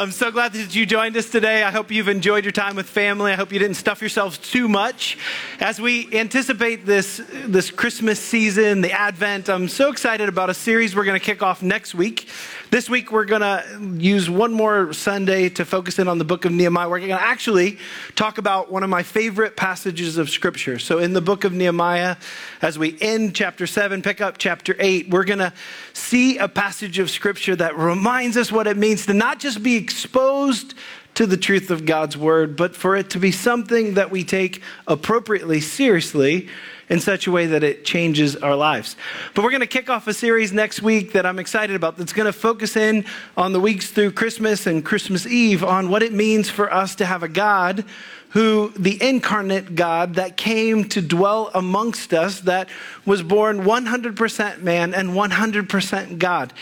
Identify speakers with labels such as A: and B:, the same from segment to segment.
A: I'm so glad that you joined us today. I hope you've enjoyed your time with family. I hope you didn't stuff yourselves too much. As we anticipate this, this Christmas season, the Advent, I'm so excited about a series we're going to kick off next week. This week, we're going to use one more Sunday to focus in on the book of Nehemiah. We're going to actually talk about one of my favorite passages of Scripture. So, in the book of Nehemiah, as we end chapter 7, pick up chapter 8, we're going to see a passage of Scripture that reminds us what it means to not just be exposed to the truth of God's word, but for it to be something that we take appropriately seriously in such a way that it changes our lives. But we're going to kick off a series next week that I'm excited about that's going to focus in on the weeks through Christmas and Christmas Eve on what it means for us to have a God who, the incarnate God that came to dwell amongst us, that was born 100% man and 100% God.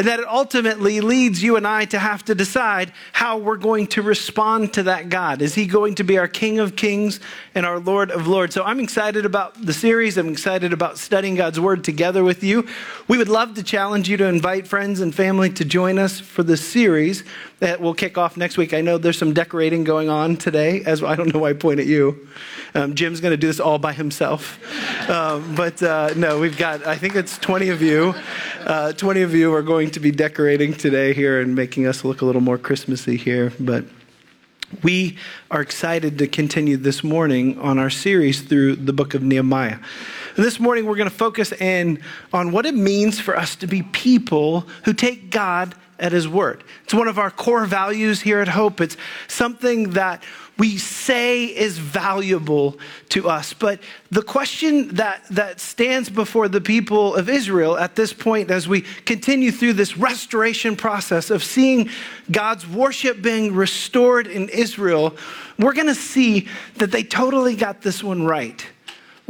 A: And that it ultimately leads you and I to have to decide how we're going to respond to that God. Is he going to be our King of Kings and our Lord of Lords? So I'm excited about the series. I'm excited about studying God's Word together with you. We would love to challenge you to invite friends and family to join us for the series that will kick off next week. I know there's some decorating going on today, as I don't know why I point at you. Um, Jim's going to do this all by himself. Um, but uh, no, we've got, I think it's 20 of you. Uh, 20 of you are going to be decorating today here and making us look a little more Christmassy here. But we are excited to continue this morning on our series through the book of Nehemiah. And this morning, we're going to focus in on what it means for us to be people who take God at His word. It's one of our core values here at Hope. It's something that we say is valuable to us. But the question that, that stands before the people of Israel at this point, as we continue through this restoration process of seeing God's worship being restored in Israel, we're going to see that they totally got this one right.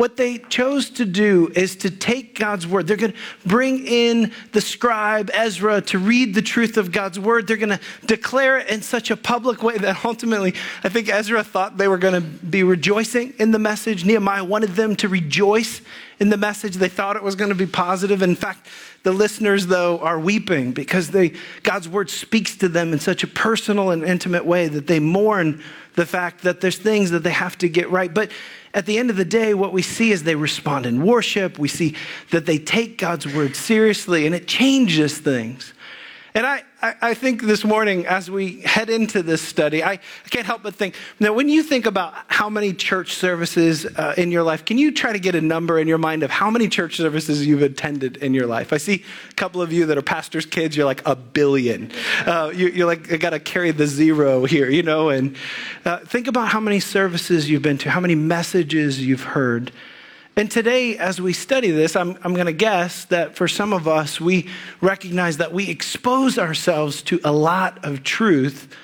A: What they chose to do is to take God's word. They're going to bring in the scribe Ezra to read the truth of God's word. They're going to declare it in such a public way that ultimately, I think Ezra thought they were going to be rejoicing in the message. Nehemiah wanted them to rejoice in the message. They thought it was going to be positive. In fact, the listeners, though, are weeping because they, God's word speaks to them in such a personal and intimate way that they mourn the fact that there's things that they have to get right. But at the end of the day, what we see is they respond in worship. We see that they take God's word seriously and it changes things. And I, I, think this morning, as we head into this study, I, I, can't help but think now, when you think about how many church services uh, in your life, can you try to get a number in your mind of how many church services you've attended in your life? I see a couple of you that are pastors' kids, you're like a billion. Uh, you, are like, I got to carry the zero here, you know? And uh, think about how many services you've been to, how many messages you've heard. And today, as we study this, I'm, I'm going to guess that for some of us, we recognize that we expose ourselves to a lot of truth.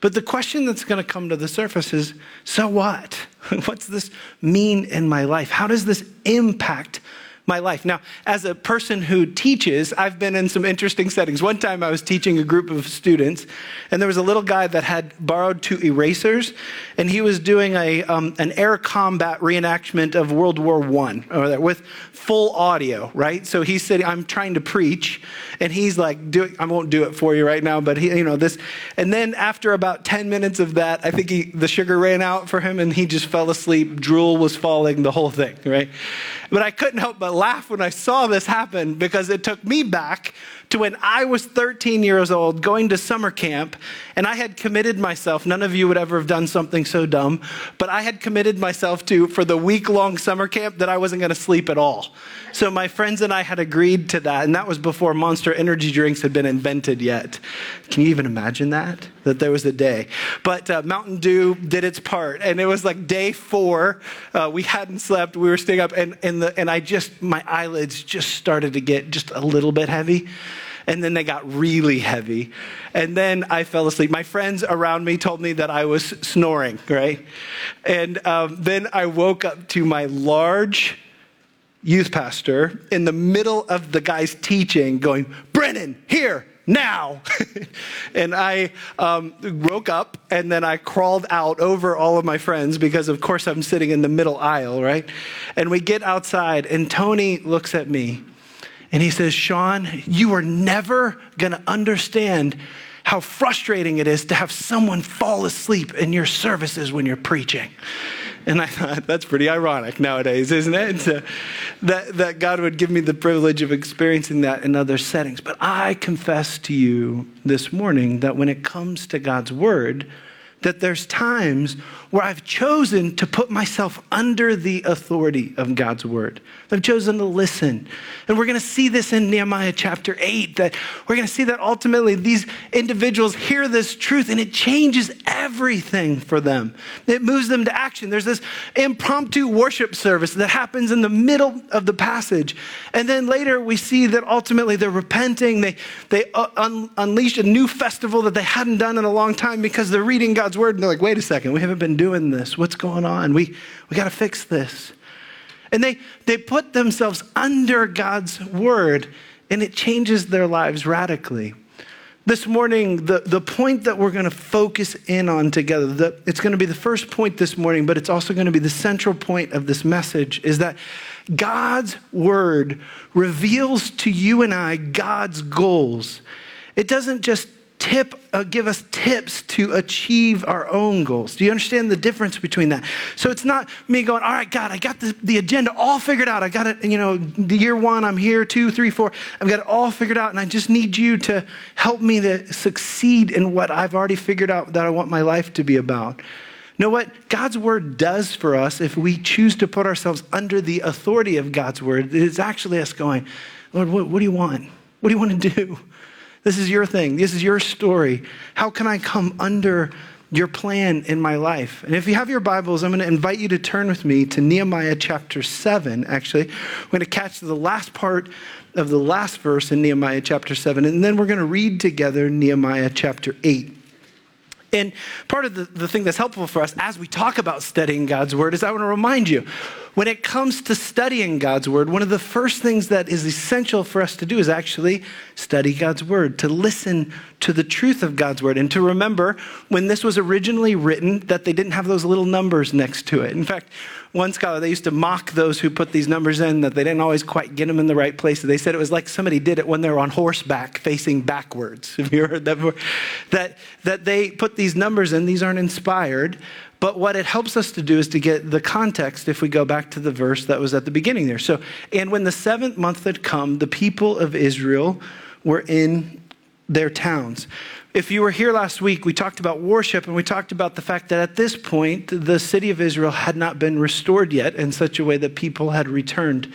A: But the question that's going to come to the surface is so what? What's this mean in my life? How does this impact my life. Now, as a person who teaches, I've been in some interesting settings. One time I was teaching a group of students, and there was a little guy that had borrowed two erasers, and he was doing a, um, an air combat reenactment of World War I with full audio, right? So he's sitting, I'm trying to preach, and he's like, do it, I won't do it for you right now, but he, you know, this. And then after about 10 minutes of that, I think he, the sugar ran out for him, and he just fell asleep. Drool was falling, the whole thing, right? But I couldn't help but laugh when I saw this happen because it took me back to when I was 13 years old going to summer camp and I had committed myself. None of you would ever have done something so dumb, but I had committed myself to for the week long summer camp that I wasn't going to sleep at all. So my friends and I had agreed to that, and that was before Monster energy drinks had been invented yet. Can you even imagine that? That there was a day. But uh, Mountain Dew did its part, and it was like day four. Uh, we hadn't slept. We were staying up, and, and, the, and I just, my eyelids just started to get just a little bit heavy and then they got really heavy. And then I fell asleep. My friends around me told me that I was snoring, right? And um, then I woke up to my large youth pastor in the middle of the guy's teaching going, Brennan, here, now. and I um, woke up and then I crawled out over all of my friends because, of course, I'm sitting in the middle aisle, right? And we get outside and Tony looks at me and he says, Shawn, you are never going to understand how frustrating it is to have someone fall asleep in your services when you're preaching. And I thought, that's pretty ironic nowadays, isn't it? Uh, that, that God would give me the privilege of experiencing that in other settings. But I confess to you this morning that when it comes to God's word, that there's times where I've chosen to put myself under the authority of God's word. I've chosen to listen. And we're going to see this in Nehemiah chapter 8 that we're going to see that ultimately these individuals hear this truth and it changes everything for them. It moves them to action. There's this impromptu worship service that happens in the middle of the passage. And then later we see that ultimately they're repenting. They, they uh, un- unleash a new festival that they hadn't done in a long time because they're reading God's word and they're like, wait a second, we haven't been doing doing this? What's going on? We, we got to fix this. And they, they put themselves under God's word, and it changes their lives radically. This morning, the, the point that we're going to focus in on together, the, it's going to be the first point this morning, but it's also going to be the central point of this message, is that God's word reveals to you and I God's goals. It doesn't just tip, uh, give us tips to achieve our own goals. Do you understand the difference between that? So it's not me going, all right, God, I got the, the agenda all figured out. I got it, you know, the year one, I'm here, two, three, four. I've got it all figured out, and I just need you to help me to succeed in what I've already figured out that I want my life to be about. know what God's word does for us if we choose to put ourselves under the authority of God's word? It's actually us going, Lord, what, what do you want? What do you want to do? This is your thing. This is your story. How can I come under your plan in my life? And if you have your Bibles, I'm going to invite you to turn with me to Nehemiah chapter 7, actually. We're going to catch the last part of the last verse in Nehemiah chapter 7, and then we're going to read together Nehemiah chapter 8. And part of the, the thing that's helpful for us as we talk about studying God's word is I want to remind you when it comes to studying God's word, one of the first things that is essential for us to do is actually study God's word, to listen to the truth of God's word, and to remember when this was originally written that they didn't have those little numbers next to it. In fact, one scholar, they used to mock those who put these numbers in, that they didn't always quite get them in the right place. They said it was like somebody did it when they were on horseback facing backwards. Have you heard that before? That, that they put these numbers in, these aren't inspired, but what it helps us to do is to get the context if we go back to the verse that was at the beginning there. So, and when the seventh month had come, the people of Israel were in their towns. If you were here last week, we talked about worship and we talked about the fact that at this point, the city of Israel had not been restored yet in such a way that people had returned.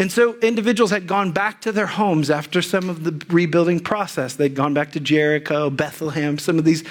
A: And so individuals had gone back to their homes after some of the rebuilding process. They'd gone back to Jericho, Bethlehem, some of these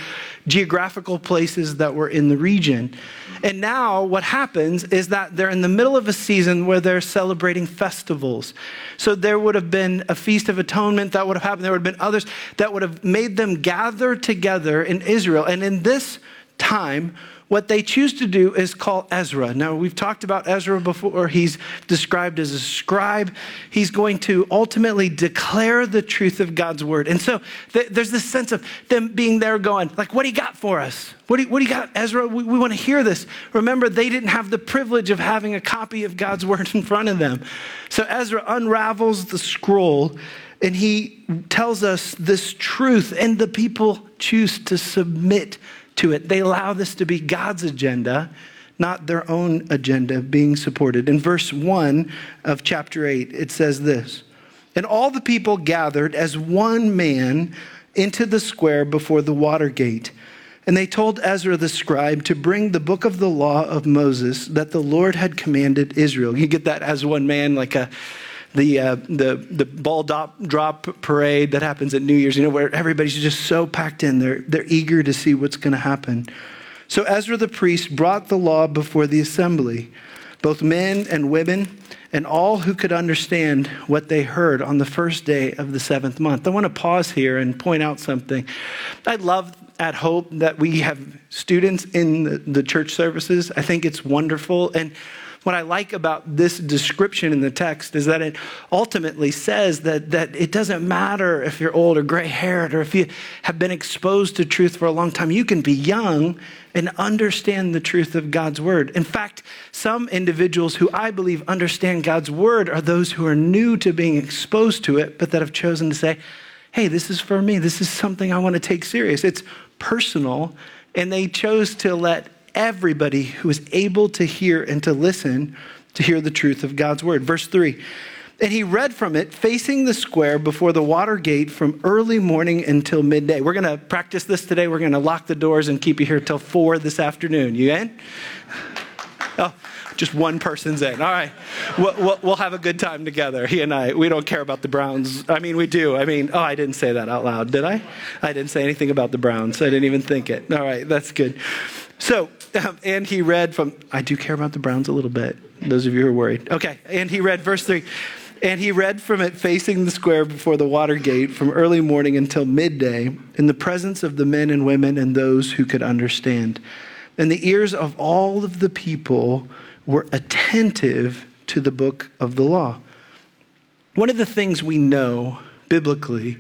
A: geographical places that were in the region. And now what happens is that they're in the middle of a season where they're celebrating festivals. So there would have been a feast of atonement that would have happened. There would have been others that would have made them gather together in Israel. And in this time, what they choose to do is call Ezra. Now, we've talked about Ezra before. He's described as a scribe. He's going to ultimately declare the truth of God's word. And so th- there's this sense of them being there going, like, what do you got for us? What do you, what do you got, Ezra? We, we want to hear this. Remember, they didn't have the privilege of having a copy of God's word in front of them. So Ezra unravels the scroll and he tells us this truth, and the people choose to submit to it. They allow this to be God's agenda, not their own agenda being supported. In verse 1 of chapter 8, it says this And all the people gathered as one man into the square before the water gate. And they told Ezra the scribe to bring the book of the law of Moses that the Lord had commanded Israel. You get that as one man, like a the, uh, the, the ball drop, drop parade that happens at New Year's, you know, where everybody's just so packed in. They're, they're eager to see what's going to happen. So Ezra the priest brought the law before the assembly, both men and women, and all who could understand what they heard on the first day of the seventh month. I want to pause here and point out something. I love at Hope that we have students in the, the church services. I think it's wonderful. And what I like about this description in the text is that it ultimately says that, that it doesn't matter if you're old or gray haired or if you have been exposed to truth for a long time. You can be young and understand the truth of God's word. In fact, some individuals who I believe understand God's word are those who are new to being exposed to it, but that have chosen to say, hey, this is for me. This is something I want to take serious. It's personal. And they chose to let everybody who is able to hear and to listen to hear the truth of God's word. Verse 3 And he read from it, facing the square before the water gate from early morning until midday. We're going to practice this today. We're going to lock the doors and keep you here till 4 this afternoon. You in? Oh, just one person's in. All right. We'll, we'll, have a good time together, he and I. We don't care about the Browns. I mean, we do. I mean, oh, I didn't say that out loud, did I? I didn't say anything about the Browns. I didn't even think it. All right, that's good. So, um, and he read from, I do care about the Browns a little bit, those of you who are worried. Okay, and he read verse 3. And he read from it facing the square before the water gate from early morning until midday in the presence of the men and women and those who could understand. And the ears of all of the people were attentive to the book of the law. One of the things we know biblically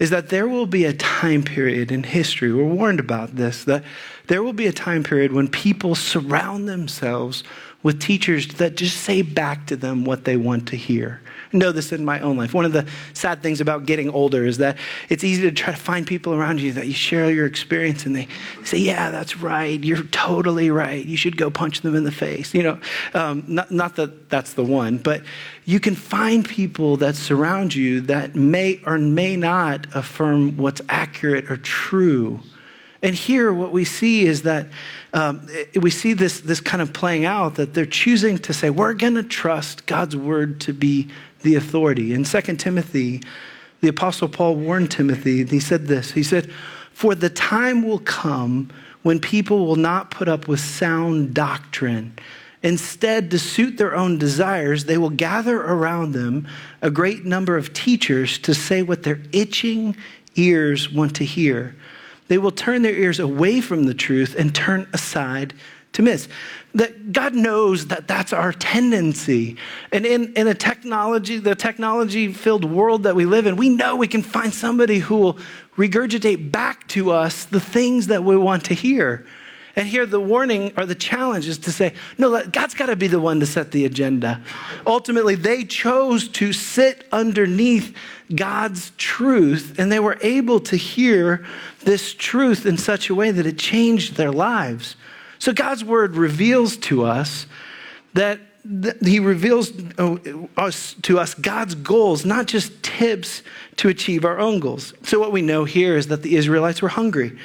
A: is that there will be a time period in history, we're warned about this, that there will be a time period when people surround themselves with teachers that just say back to them what they want to hear know this in my own life. One of the sad things about getting older is that it's easy to try to find people around you that you share your experience and they say, Yeah, that's right. You're totally right. You should go punch them in the face. You know, um, not, not that that's the one, but you can find people that surround you that may or may not affirm what's accurate or true. And here, what we see is that um, we see this, this kind of playing out that they're choosing to say, we're going to trust God's word to be the authority. In 2 Timothy, the Apostle Paul warned Timothy, and he said this He said, For the time will come when people will not put up with sound doctrine. Instead, to suit their own desires, they will gather around them a great number of teachers to say what their itching ears want to hear. They will turn their ears away from the truth and turn aside to miss. That God knows that that's our tendency. And in, in a technology, the technology filled world that we live in, we know we can find somebody who will regurgitate back to us the things that we want to hear. And here, the warning or the challenge is to say, no, God's got to be the one to set the agenda. Ultimately, they chose to sit underneath God's truth, and they were able to hear this truth in such a way that it changed their lives. So God's word reveals to us that he reveals uh, us, to us God's goals, not just tips to achieve our own goals. So, what we know here is that the Israelites were hungry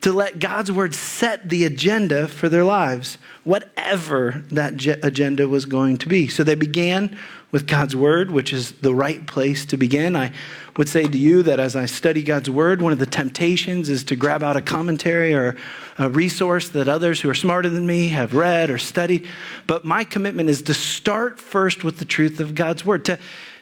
A: to let God's word set the agenda for their lives, whatever that agenda was going to be. So, they began with God's word, which is the right place to begin. I would say to you that as I study God's word, one of the temptations is to grab out a commentary or a resource that others who are smarter than me have read or studied. But my commitment is to start first with the truth of God's word, to,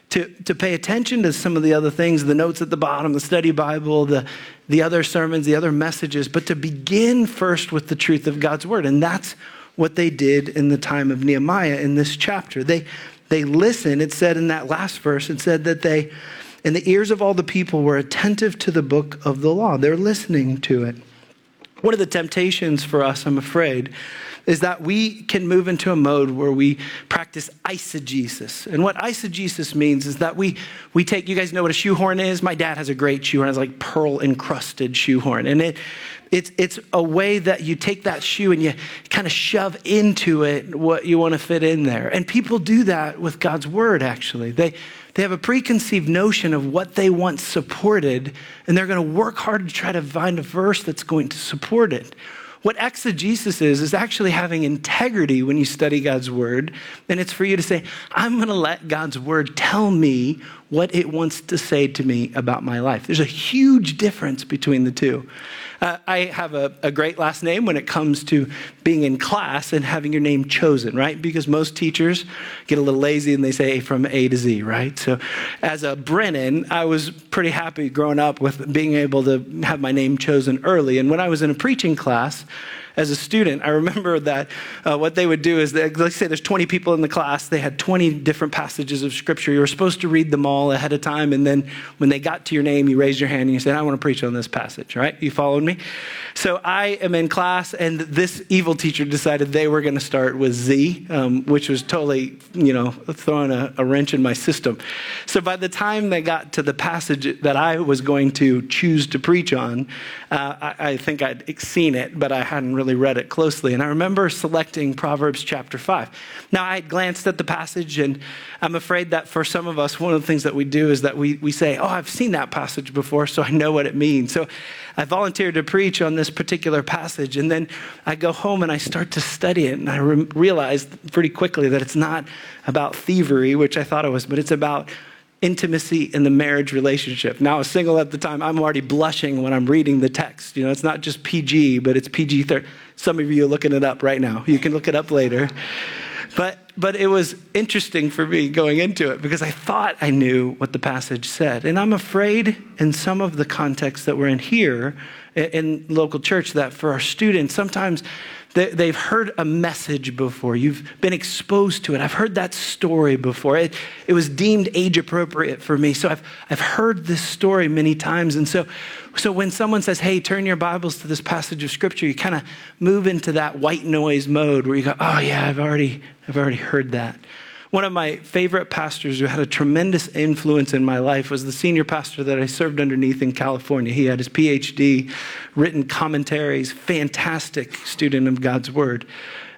A: to, to pay attention to some of the other things, the notes at the bottom, the study Bible, the, the other sermons, the other messages, but to begin first with the truth of God's word. And that's what they did in the time of Nehemiah in this chapter. They, they listened. It said in that last verse, it said that they, and the ears of all the people were attentive to the book of the law. They're listening to it. One of the temptations for us, I'm afraid, is that we can move into a mode where we practice eisegesis. And what eisegesis means is that we, we take, you guys know what a shoehorn is? My dad has a great shoehorn, it's like pearl encrusted shoehorn. And it, it's, it's a way that you take that shoe and you kind of shove into it what you want to fit in there. And people do that with God's word, actually. They, they have a preconceived notion of what they want supported, and they're going to work hard to try to find a verse that's going to support it. What exegesis is, is actually having integrity when you study God's word. And it's for you to say, I'm going to let God's word tell me what it wants to say to me about my life. There's a huge difference between the two. Uh, I have a, a, great last name when it comes to being in class and having your name chosen, right? Because most teachers get a little lazy and they say from A to Z, right? So as a Brennan, I was pretty happy growing up with being able to have my name chosen early. And when I was in a preaching class, as a student, I remember that uh, what they would do is, let's say there's 20 people in the class, they had 20 different passages of scripture. You were supposed to read them all ahead of time, and then when they got to your name, you raised your hand and you said, I want to preach on this passage, right? You followed me? So I am in class, and this evil teacher decided they were going to start with Z, um, which was totally, you know, throwing a, a wrench in my system. So by the time they got to the passage that I was going to choose to preach on, uh, I, I think I'd seen it, but I hadn't really read it closely. And I remember selecting Proverbs chapter 5. Now, I had glanced at the passage, and I'm afraid that for some of us, one of the things that we do is that we, we say, Oh, I've seen that passage before, so I know what it means. So I volunteered to preach on this particular passage, and then I go home and I start to study it, and I re- realized pretty quickly that it's not about thievery, which I thought it was, but it's about intimacy in the marriage relationship. Now, was single at the time. I'm already blushing when I'm reading the text. You know, it's not just PG, but it's PG 30. Some of you are looking it up right now. You can look it up later. But, but it was interesting for me going into it because I thought I knew what the passage said. And I'm afraid, in some of the contexts that we're in here in local church, that for our students, sometimes They've heard a message before. You've been exposed to it. I've heard that story before. It, it was deemed age appropriate for me. So I've, I've heard this story many times. And so, so when someone says, hey, turn your Bibles to this passage of Scripture, you kind of move into that white noise mode where you go, oh, yeah, I've already, I've already heard that. One of my favorite pastors who had a tremendous influence in my life was the senior pastor that I served underneath in California. He had his PhD, written commentaries, fantastic student of God's Word.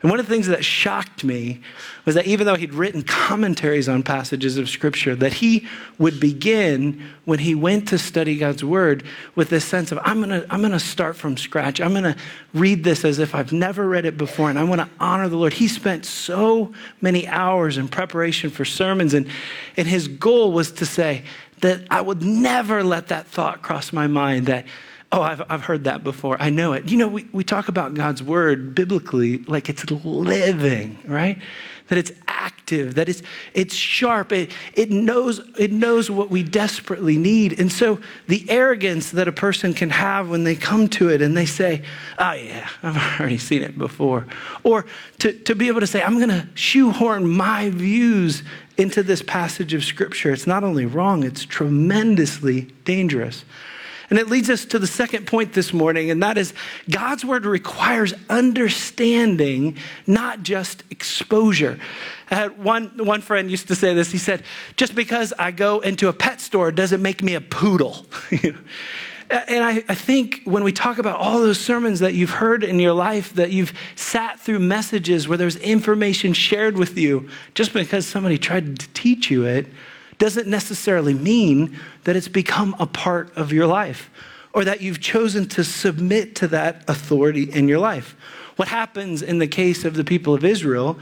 A: And one of the things that shocked me was that even though he'd written commentaries on passages of Scripture, that he would begin when he went to study God's Word with this sense of, I'm going to I'm to start from scratch. I'm going to read this as if I've never read it before, and I want to honor the Lord. He spent so many hours in preparation for sermons, and, and his goal was to say that I would never let that thought cross my mind that Oh, I've, I've heard that before. I know it. You know, we, we talk about God's word biblically like it's living, right? That it's active, that it's, it's sharp, it, it, knows, it knows what we desperately need. And so the arrogance that a person can have when they come to it and they say, oh, yeah, I've already seen it before. Or to, to be able to say, I'm going to shoehorn my views into this passage of Scripture. It's not only wrong, it's tremendously dangerous. And it leads us to the second point this morning, and that is God's word requires understanding, not just exposure. I had one, one friend used to say this. He said, Just because I go into a pet store doesn't make me a poodle. And I, I, think when we talk about all those sermons that you've heard in your life, that you've sat through messages where there's information shared with you, just because somebody tried to teach you it, doesn't necessarily mean that it's become a part of your life or that you've chosen to submit to that authority in your life. What happens in the case of the people of Israel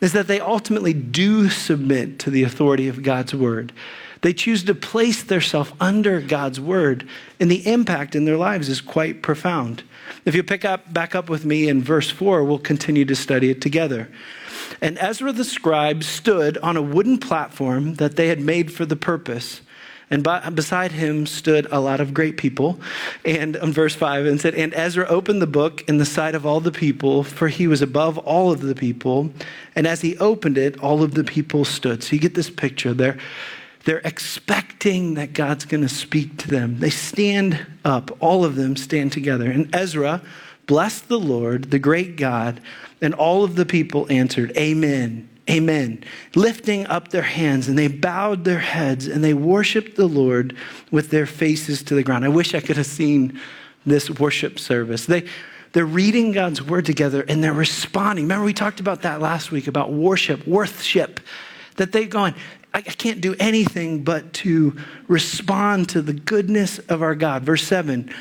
A: is that they ultimately do submit to the authority of God's word. They choose to place themselves under God's word, and the impact in their lives is quite profound. If you pick up back up with me in verse 4, we'll continue to study it together. And Ezra the scribe stood on a wooden platform that they had made for the purpose. And by, beside him stood a lot of great people. And verse 5, and said, And Ezra opened the book in the sight of all the people, for he was above all of the people. And as he opened it, all of the people stood. So you get this picture. They're, they're expecting that God's going to speak to them. They stand up, all of them stand together. And Ezra blessed the Lord, the great God. And all of the people answered, Amen. Amen. Lifting up their hands, and they bowed their heads and they worshiped the Lord with their faces to the ground. I wish I could have seen this worship service. They, they're reading God's word together and they're responding. Remember, we talked about that last week about worship, worship, that they've gone, I can't do anything but to respond to the goodness of our God. Verse 7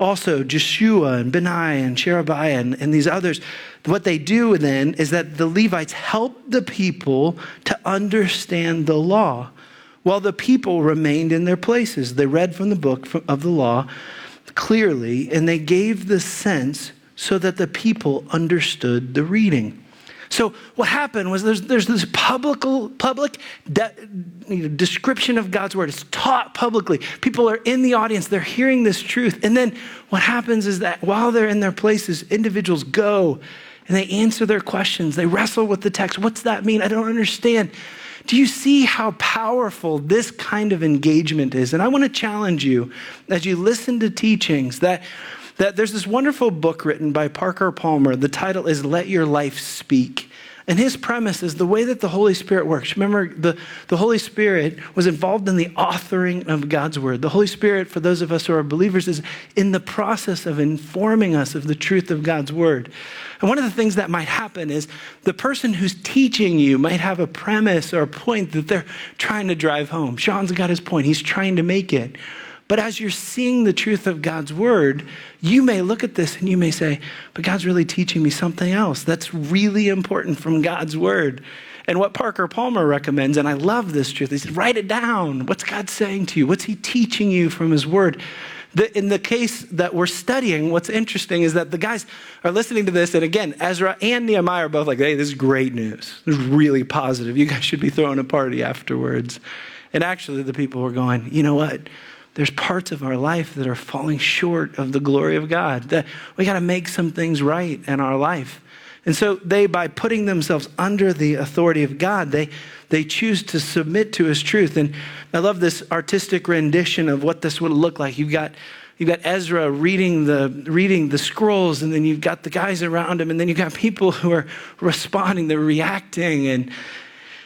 A: also Jeshua and Bani and Sherebiah and, and, these others, what they do then is that the Levites help the people to understand the law while the people remained in their places. They read from the book of the law clearly and they gave the sense so that the people understood the reading. So what happened was there's, there's this public, public de, description of God's word. It's taught publicly. People are in the audience. They're hearing this truth. And then what happens is that while they're in their places, individuals go and they answer their questions. They wrestle with the text. What's that mean? I don't understand. Do you see how powerful this kind of engagement is? And I want to challenge you as you listen to teachings that that there's this wonderful book written by Parker Palmer. The title is Let Your Life Speak. And his premise is the way that the Holy Spirit works. Remember, the, the Holy Spirit was involved in the authoring of God's word. The Holy Spirit, for those of us who are believers, is in the process of informing us of the truth of God's word. And one of the things that might happen is the person who's teaching you might have a premise or a point that they're trying to drive home. Shawn's got his point, he's trying to make it. But as you're seeing the truth of God's word, you may look at this and you may say, but God's really teaching me something else that's really important from God's word. And what Parker Palmer recommends, and I love this truth, he said, write it down. What's God saying to you? What's he teaching you from his word? The, in the case that we're studying, what's interesting is that the guys are listening to this, and again, Ezra and Nehemiah are both like, hey, this is great news. This is really positive. You guys should be throwing a party afterwards. And actually, the people were going, you know what? There's parts of our life that are falling short of the glory of God. That we got to make some things right in our life. And so they, by putting themselves under the authority of God, they, they choose to submit to his truth. And I love this artistic rendition of what this would look like. You've got You've got Ezra reading the, reading the scrolls, and then you've got the guys around him, and then you've got people who are responding, they're reacting. And,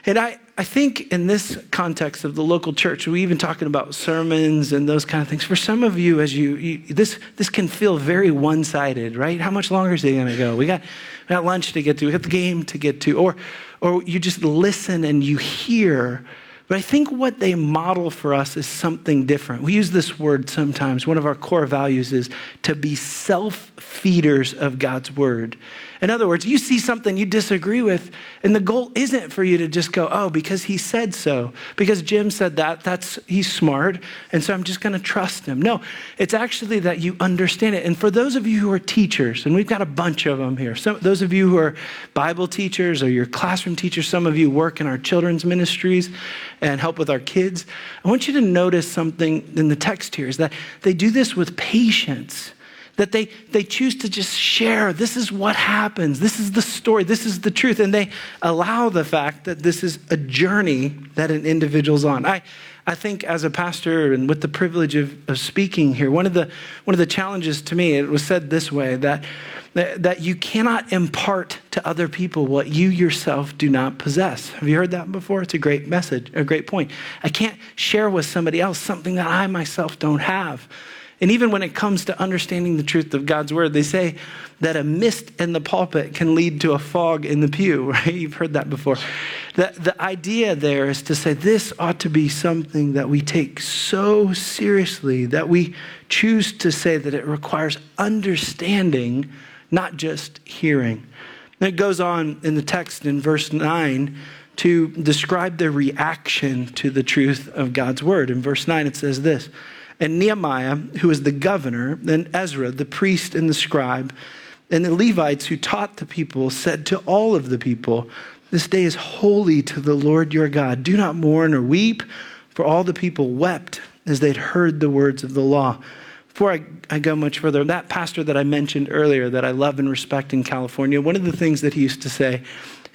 A: and I, I think in this context of the local church, we even talking about sermons and those kind of things. For some of you, as you, you this this can feel very one-sided, right? How much longer is it going to go? We got we got lunch to get to, we got the game to get to, or or you just listen and you hear. But I think what they model for us is something different. We use this word sometimes. One of our core values is to be self feeders of God's word. In other words, you see something you disagree with, and the goal isn't for you to just go, oh, because he said so, because Jim said that, that's he's smart, and so I'm just going to trust him. No, it's actually that you understand it. And for those of you who are teachers, and we've got a bunch of them here, some, those of you who are Bible teachers or your classroom teachers, some of you work in our children's ministries and help with our kids. I want you to notice something in the text here is that they do this with patience that they, they choose to just share this is what happens, this is the story, this is the truth, and they allow the fact that this is a journey that an individual's on. I, I think as a pastor and with the privilege of, of speaking here, one of, the, one of the challenges to me, it was said this way that, that, that you cannot impart to other people what you yourself do not possess. Have you heard that before? It's a great message, a great point. I can't share with somebody else something that I myself don't have. And even when it comes to understanding the truth of God's word, they say that a mist in the pulpit can lead to a fog in the pew, right? You've heard that before. The, the idea there is to say this ought to be something that we take so seriously that we choose to say that it requires understanding, not just hearing. And it goes on in the text in verse 9 to describe their reaction to the truth of God's word. In verse 9, it says this and Nehemiah, who was the governor, and Ezra, the priest and the scribe, and the Levites who taught the people said to all of the people, This day is holy to the Lord your God. Do not mourn or weep, for all the people wept as they'd heard the words of the law. Before I, I go much further, that pastor that I mentioned earlier that I love and respect in California, one of the things that he used to say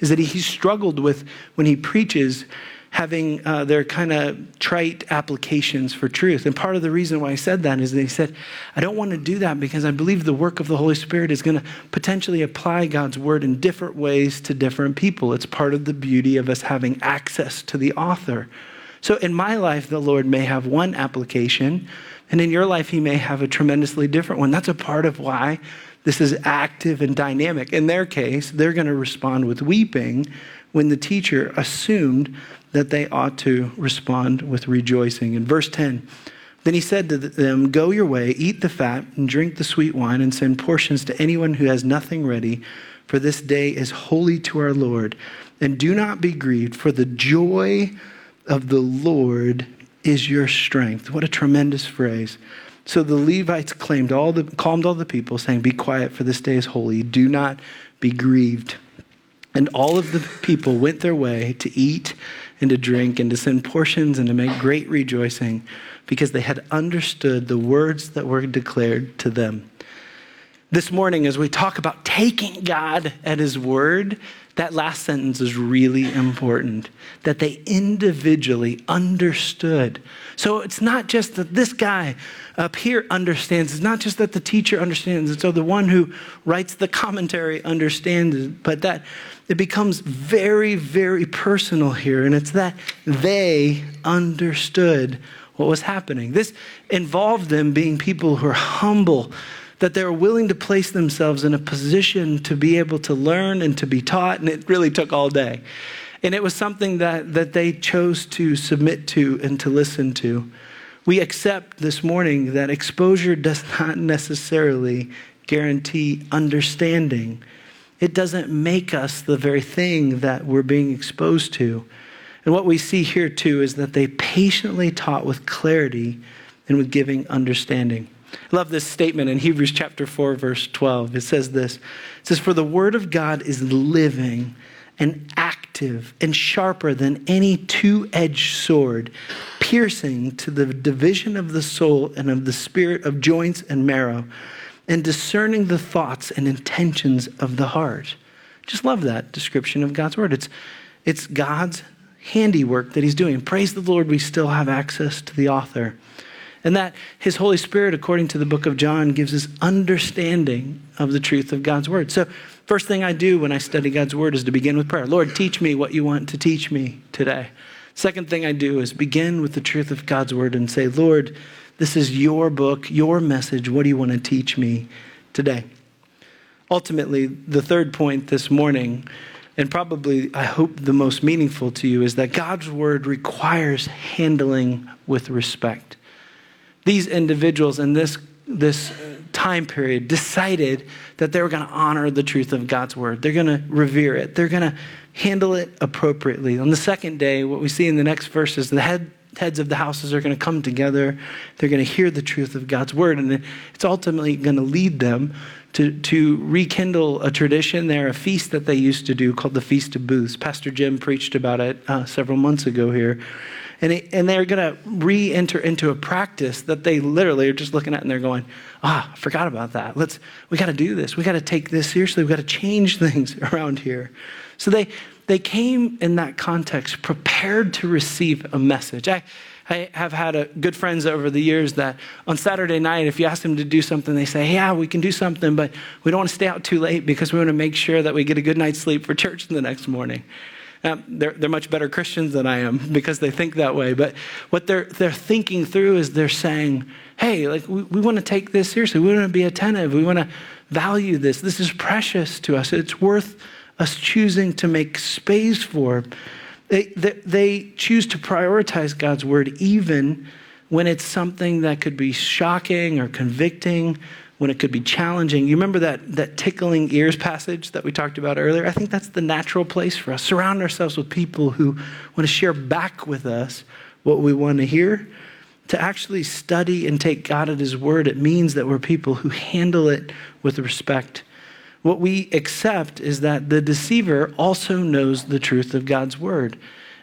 A: is that he, he struggled with when he preaches having uh, their kind of trite applications for truth. And part of the reason why I said that is they said, I don't want to do that because I believe the work of the Holy Spirit is going to potentially apply God's word in different ways to different people. It's part of the beauty of us having access to the author. So in my life, the Lord may have one application, and in your life, He may have a tremendously different one. That's a part of why this is active and dynamic. In their case, they're going to respond with weeping when the teacher assumed that they ought to respond with rejoicing. In verse 10, then he said to them, Go your way, eat the fat, and drink the sweet wine, and send portions to anyone who has nothing ready, for this day is holy to our Lord. And do not be grieved, for the joy of the Lord is your strength. What a tremendous phrase. So the Levites claimed all the, calmed all the people, saying, Be quiet, for this day is holy. Do not be grieved. And all of the people went their way to eat and to drink and to send portions and to make great rejoicing because they had understood the words that were declared to them. This morning, as we talk about taking God at His word, that last sentence is really important that they individually understood. So it's not just that this guy up here understands, it's not just that the teacher understands, and so the one who writes the commentary understands but that it becomes very, very personal here, and it's that they understood what was happening. This involved them being people who are humble that they're willing to place themselves in a position to be able to learn and to be taught, and it really took all day. And it was something that, that they chose to submit to and to listen to. We accept this morning that exposure does not necessarily guarantee understanding. It doesn't make us the very thing that we're being exposed to. And what we see here too is that they patiently taught with clarity and with giving understanding. I love this statement in Hebrews chapter 4, verse 12. It says this It says, For the word of God is living and active and sharper than any two edged sword, piercing to the division of the soul and of the spirit of joints and marrow, and discerning the thoughts and intentions of the heart. Just love that description of God's word. It's, it's God's handiwork that He's doing. Praise the Lord, we still have access to the author. And that His Holy Spirit, according to the book of John, gives us understanding of the truth of God's Word. So, first thing I do when I study God's Word is to begin with prayer. Lord, teach me what you want to teach me today. Second thing I do is begin with the truth of God's Word and say, Lord, this is your book, your message. What do you want to teach me today? Ultimately, the third point this morning, and probably I hope the most meaningful to you, is that God's Word requires handling with respect these individuals in this, this time period decided that they were going to honor the truth of God's word. They're going to revere it. They're going to handle it appropriately. On the second day, what we see in the next verse is the head, heads of the houses are going to come together. They're going to hear the truth of God's word, and it's ultimately going to lead them to, to rekindle a tradition there, a feast that they used to do called the Feast of Booths. Pastor Jim preached about it uh, several months ago here. And, it, and they're going to re enter into a practice that they literally are just looking at and they're going, ah, I forgot about that. Let's, we got to do this. We got to take this seriously. We got to change things around here. So they, they came in that context prepared to receive a message. I, I have had a, good friends over the years that on Saturday night, if you ask them to do something, they say, Yeah, we can do something, but we don't want to stay out too late because we want to make sure that we get a good night's sleep for church the next morning. Um, they're, they're much better Christians than I am because they think that way. But what they're, they're thinking through is they're saying, hey, like we, we want to take this seriously. We want to be attentive. We want to value this. This is precious to us. It's worth us choosing to make space for. They, they, they choose to prioritize God's word even when it's something that could be shocking or convicting when it could be challenging. You remember that, that tickling ears passage that we talked about earlier? I think that's the natural place for us. Surround ourselves with people who want to share back with us what we want to hear. To actually study and take God at His word, it means that we're people who handle it with respect. What we accept is that the deceiver also knows the truth of God's word.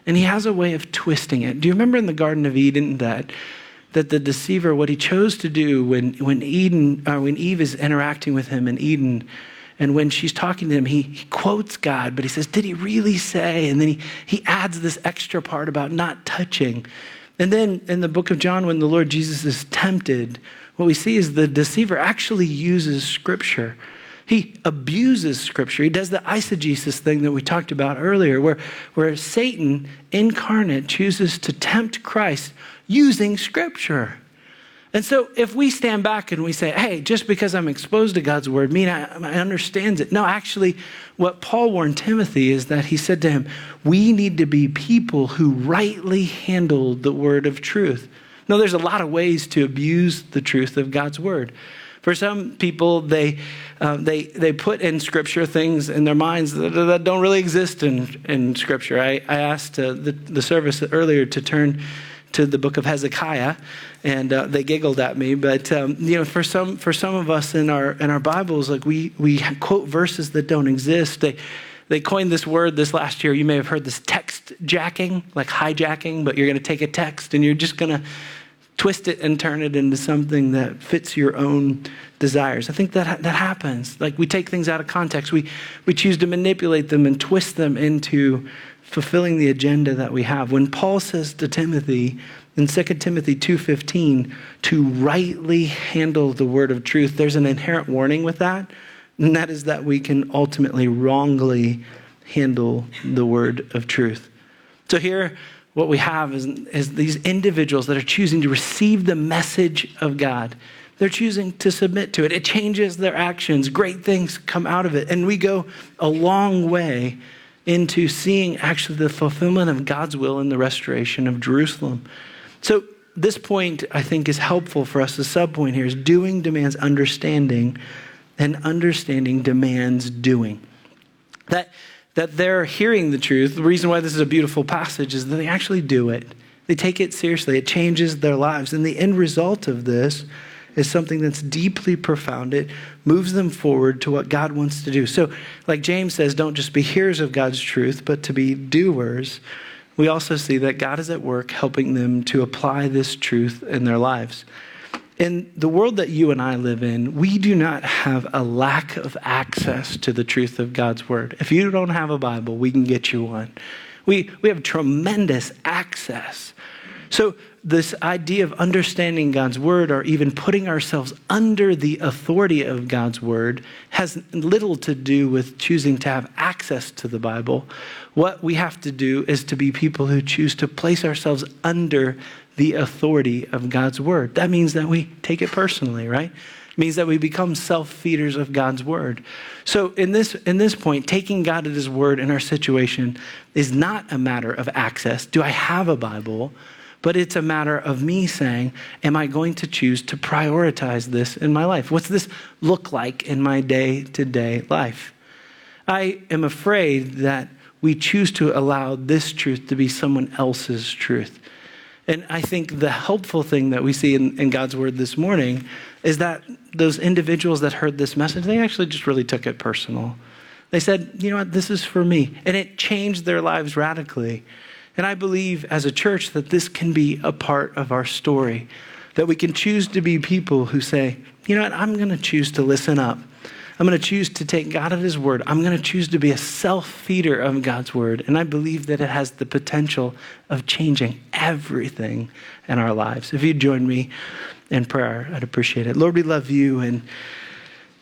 A: And he has a way of twisting it. Do you remember in the Garden of Eden that that the deceiver, what he chose to do when, when, Eden, uh, when Eve is interacting with him in Eden, and when she's talking to him, he, he quotes God, but he says, Did he really say? And then he, he adds this extra part about not touching. And then in the book of John, when the Lord Jesus is tempted, what we see is the deceiver actually uses scripture. He abuses scripture. He does the eisegesis thing that we talked about earlier, where, where Satan incarnate chooses to tempt Christ using Scripture. And so if we stand back and we say, hey, just because I'm exposed to God's word, mean I, I understand it. No, actually, what Paul warned Timothy is that he said to him, we need to be people who rightly handle the word of truth. Now, there's a lot of ways to abuse the truth of God's word. For some people, they, um, they, they put in Scripture things in their minds that, that don't really exist in, in Scripture. I, I asked uh, the, the service earlier to turn to the book of Hezekiah, and uh, they giggled at me. But um, you know, for some for some of us in our in our Bibles, like we we quote verses that don't exist. They they coined this word this last year. You may have heard this text jacking, like hijacking, but you're going to take a text and you're just going to twist it and turn it into something that fits your own desires. I think that that happens. Like we take things out of context. We we choose to manipulate them and twist them into fulfilling the agenda that we have. When Paul says to Timothy in 2 Timothy 2:15 to rightly handle the word of truth, there's an inherent warning with that, and that is that we can ultimately wrongly handle the word of truth. So here what we have is, is these individuals that are choosing to receive the message of God. They're choosing to submit to it. It changes their actions. Great things come out of it. And we go a long way into seeing actually the fulfillment of God's will in the restoration of Jerusalem. So, this point I think is helpful for us. The subpoint here is doing demands understanding, and understanding demands doing. That, that they're hearing the truth. The reason why this is a beautiful passage is that they actually do it. They take it seriously. It changes their lives. And the end result of this is something that's deeply profound. It moves them forward to what God wants to do. So, like James says, don't just be hearers of God's truth, but to be doers. We also see that God is at work helping them to apply this truth in their lives. In the world that you and I live in, we do not have a lack of access to the truth of God's word. If you don't have a Bible, we can get you one. We, we have tremendous access. So, this idea of understanding God's word or even putting ourselves under the authority of God's word has little to do with choosing to have access to the Bible. What we have to do is to be people who choose to place ourselves under the authority of God's word. That means that we take it personally, right? It means that we become self-feeders of God's word. So in this in this point, taking God at his word in our situation is not a matter of access. Do I have a Bible? But it's a matter of me saying, Am I going to choose to prioritize this in my life? What's this look like in my day to day life? I am afraid that we choose to allow this truth to be someone else's truth. And I think the helpful thing that we see in, in, God's word this morning is that those individuals that heard this message, they actually just really took it personal. They said, you know what, this is for me. And it changed their lives radically. And I believe as a church that this can be a part of our story, that we can choose to be people who say, you know what, I'm going to choose to listen up. I'm going to choose to take God at His word. I'm going to choose to be a self feeder of God's word. And I believe that it has the potential of changing everything in our lives. If you'd join me in prayer, I'd appreciate it. Lord, we love you. And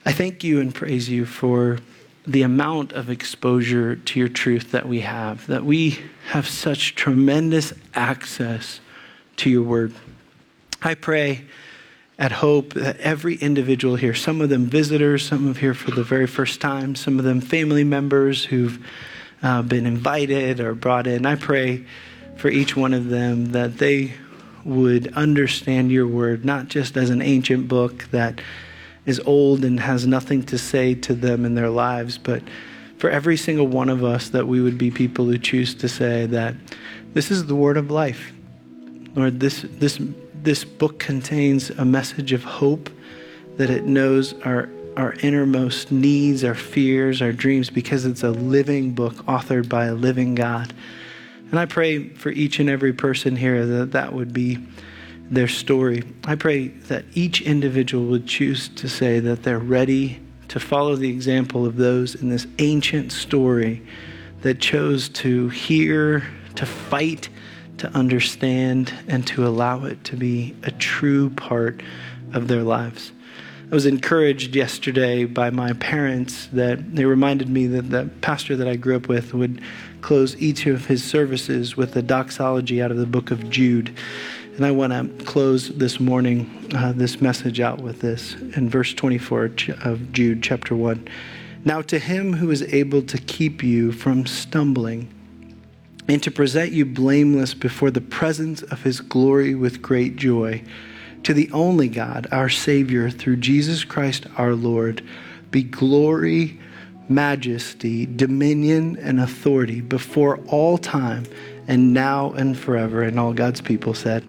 A: I thank you and praise you for the amount of exposure to your truth that we have, that we have such tremendous access to your word. I pray at Hope that every individual here, some of them visitors, some of here for the very first time, some of them family members who've uh, been invited or brought in, I pray for each one of them that they would understand your word, not just as an ancient book that is old and has nothing to say to them in their lives, but for every single one of us, that we would be people who choose to say that this is the word of life. Lord, this, this, this book contains a message of hope, that it knows our, our innermost needs, our fears, our dreams, because it's a living book authored by a living God. And I pray for each and every person here that that would be their story. I pray that each individual would choose to say that they're ready to follow the example of those in this ancient story that chose to hear, to fight, to understand, and to allow it to be a true part of their lives. I was encouraged yesterday by my parents that they reminded me that the pastor that I grew up with would close each of his services with a doxology out of the book of Jude. And I want to close this morning, uh, this message out with this in verse 24 of Jude, chapter 1. Now, to him who is able to keep you from stumbling and to present you blameless before the presence of his glory with great joy, to the only God, our Savior, through Jesus Christ our Lord, be glory, majesty, dominion, and authority before all time and now and forever. And all God's people said,